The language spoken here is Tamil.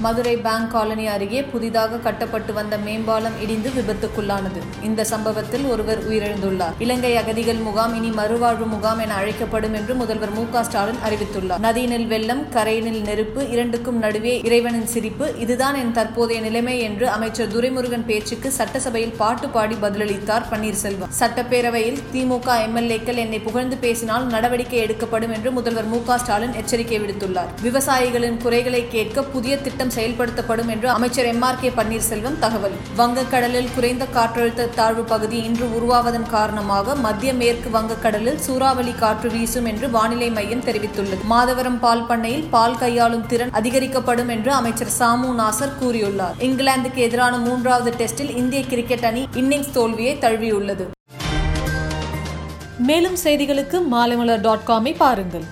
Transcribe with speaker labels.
Speaker 1: மதுரை பேங்க் காலனி அருகே புதிதாக கட்டப்பட்டு வந்த மேம்பாலம் இடிந்து விபத்துக்குள்ளானது. இந்த சம்பவத்தில் ஒருவர் உயிரிழந்துள்ளார். இலங்கை அகதிகள் முகாம் இனி மறுவாழ்வு முகாம் என அழைக்கப்படும் என்று முதல்வர் மு ஸ்டாலின் அறிவித்துள்ளார். நதியினில் வெள்ளம் கரையினில் நெருப்பு இரண்டுக்கும் நடுவே இறைவனின் சிரிப்பு இதுதான் என் தற்போதைய நிலைமை என்று அமைச்சர் துரைமுருகன் பேச்சுக்கு சட்டசபையில் பாட்டு பாடி பதிலளித்தார் பன்னீர்செல்வம். சட்டப்பேரவையில் திமுக எம்எல்ஏக்கள் என்னை புகழ்ந்து பேசினால் நடவடிக்கை எடுக்கப்படும் என்று முதல்வர் மு ஸ்டாலின் எச்சரிக்கை விடுத்துள்ளார். விவசாயிகளின் குறைகளை கேட்க புதிய திட்டம் திட்டம் செயல்படுத்தப்படும் என்று அமைச்சர் எம் ஆர் கே பன்னீர்செல்வம் தகவல். வங்கக்கடலில் குறைந்த காற்றழுத்த தாழ்வு பகுதி இன்று உருவாவதன் காரணமாக மத்திய மேற்கு வங்கக்கடலில் சூறாவளி காற்று வீசும் என்று வானிலை மையம் தெரிவித்துள்ளது. மாதவரம் பால் பண்ணையில் பால் கையாளும் திறன் அதிகரிக்கப்படும் என்று அமைச்சர் சாமு நாசர் கூறியுள்ளார். இங்கிலாந்துக்கு எதிரான மூன்றாவது டெஸ்டில் இந்திய கிரிக்கெட் அணி இன்னிங்ஸ் தோல்வியை தழுவியுள்ளது. மேலும் செய்திகளுக்கு மாலைமலர் டாட் காமை பாருங்கள்.